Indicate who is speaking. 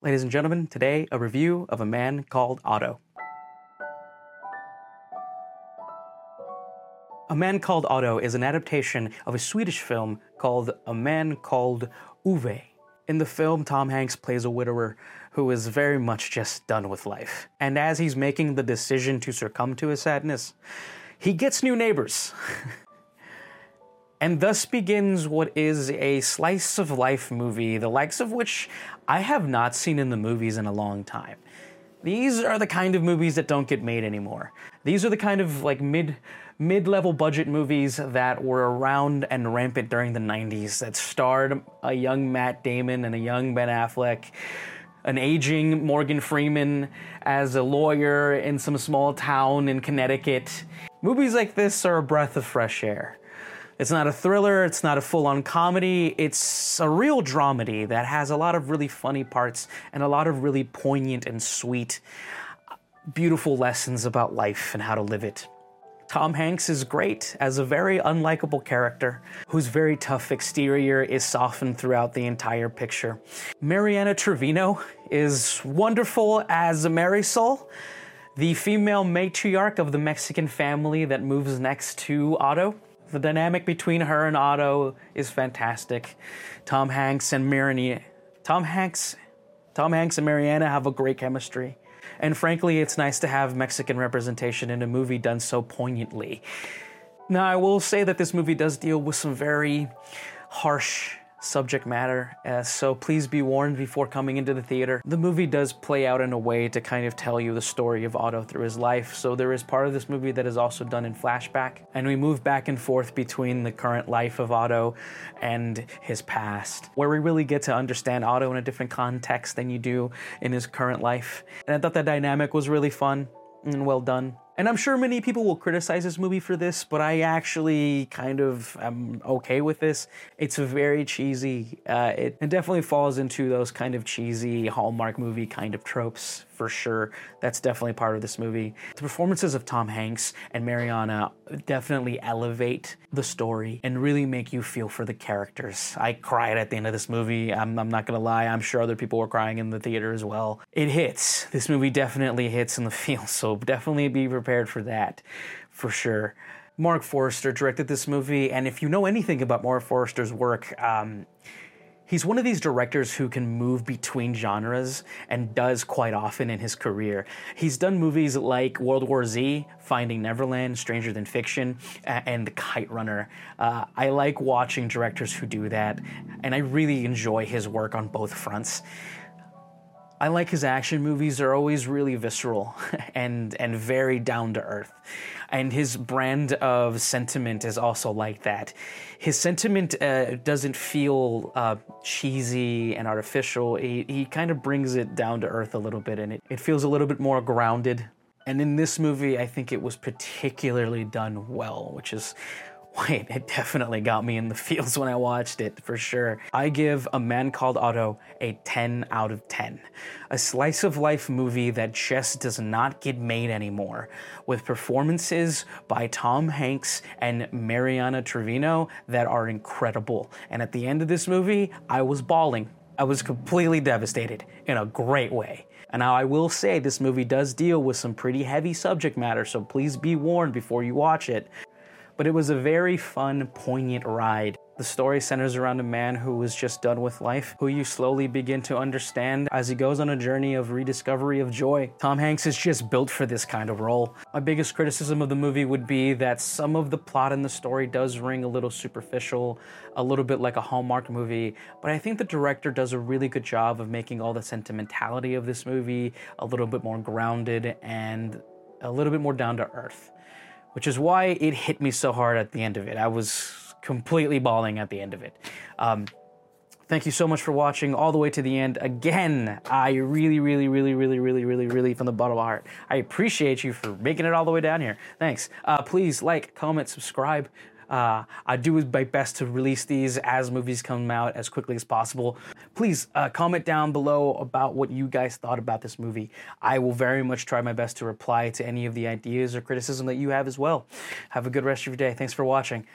Speaker 1: Ladies and gentlemen, today a review of A Man Called Otto. A Man Called Otto is an adaptation of a Swedish film called A Man Called Ove. In the film, Tom Hanks plays a widower who is very much just done with life. And as he's making the decision to succumb to his sadness, he gets new neighbors. and thus begins what is a slice of life movie, the likes of which I have not seen in the movies in a long time. These are the kind of movies that don't get made anymore. These are the kind of like mid mid-level budget movies that were around and rampant during the 90s that starred a young Matt Damon and a young Ben Affleck, an aging Morgan Freeman as a lawyer in some small town in Connecticut. Movies like this are a breath of fresh air. It's not a thriller, it's not a full on comedy, it's a real dramedy that has a lot of really funny parts and a lot of really poignant and sweet, beautiful lessons about life and how to live it. Tom Hanks is great as a very unlikable character whose very tough exterior is softened throughout the entire picture. Mariana Treviño is wonderful as Marisol, the female matriarch of the Mexican family that moves next to Otto. The dynamic between her and Otto is fantastic. Tom Hanks and Mariana, Tom Hanks, Tom Hanks and Mariana have a great chemistry. And frankly, it's nice to have Mexican representation in a movie done so poignantly. Now, I will say that this movie does deal with some very harsh subject matter, uh, so please be warned before coming into the theater. The movie does play out in a way to kind of tell you the story of Otto through his life, so there is part of this movie that is also done in flashback, and we move back and forth between the current life of Otto and his past, where we really get to understand Otto in a different context than you do in his current life. And I thought that dynamic was really fun and well done. And I'm sure many people will criticize this movie for this, but I actually kind of am okay with this. It's very cheesy. Uh, it, it definitely falls into those kind of cheesy Hallmark movie kind of tropes for sure. That's definitely part of this movie. The performances of Tom Hanks and Mariana definitely elevate the story and really make you feel for the characters. I cried at the end of this movie. I'm, I'm not gonna lie, I'm sure other people were crying in the theater as well. It hits. This movie definitely hits in the feel, so definitely be prepared for that, for sure. Mark Forster directed this movie, and if you know anything about Mark Forster's work, um, he's one of these directors who can move between genres and does quite often in his career. He's done movies like World War Z, Finding Neverland, Stranger Than Fiction, and The Kite Runner. Uh, I like watching directors who do that, and I really enjoy his work on both fronts. I like his action movies. They're always really visceral and and very down to earth. And his brand of sentiment is also like that. His sentiment uh, doesn't feel uh, cheesy and artificial. He, he kind of brings it down to earth a little bit, and it, it feels a little bit more grounded. And in this movie, I think it was particularly done well, which is why it definitely got me in the feels when I watched it, for sure. I give A Man Called Otto a 10 out of 10. A slice of life movie that just does not get made anymore, with performances by Tom Hanks and Mariana Treviño that are incredible. And at the end of this movie, I was bawling. I was completely devastated in a great way. And now I will say this movie does deal with some pretty heavy subject matter, so please be warned before you watch it but it was a very fun, poignant ride. The story centers around a man who was just done with life, who you slowly begin to understand as he goes on a journey of rediscovery of joy. Tom Hanks is just built for this kind of role. My biggest criticism of the movie would be that some of the plot in the story does ring a little superficial, a little bit like a Hallmark movie, but I think the director does a really good job of making all the sentimentality of this movie a little bit more grounded and a little bit more down to earth which is why it hit me so hard at the end of it. I was completely bawling at the end of it. Um, thank you so much for watching all the way to the end. Again, I really, really, really, really, really, really, really, from the bottom of my heart, I appreciate you for making it all the way down here. Thanks. Uh, please like, comment, subscribe. Uh, I do my best to release these as movies come out as quickly as possible. Please uh, comment down below about what you guys thought about this movie. I will very much try my best to reply to any of the ideas or criticism that you have as well. Have a good rest of your day. Thanks for watching.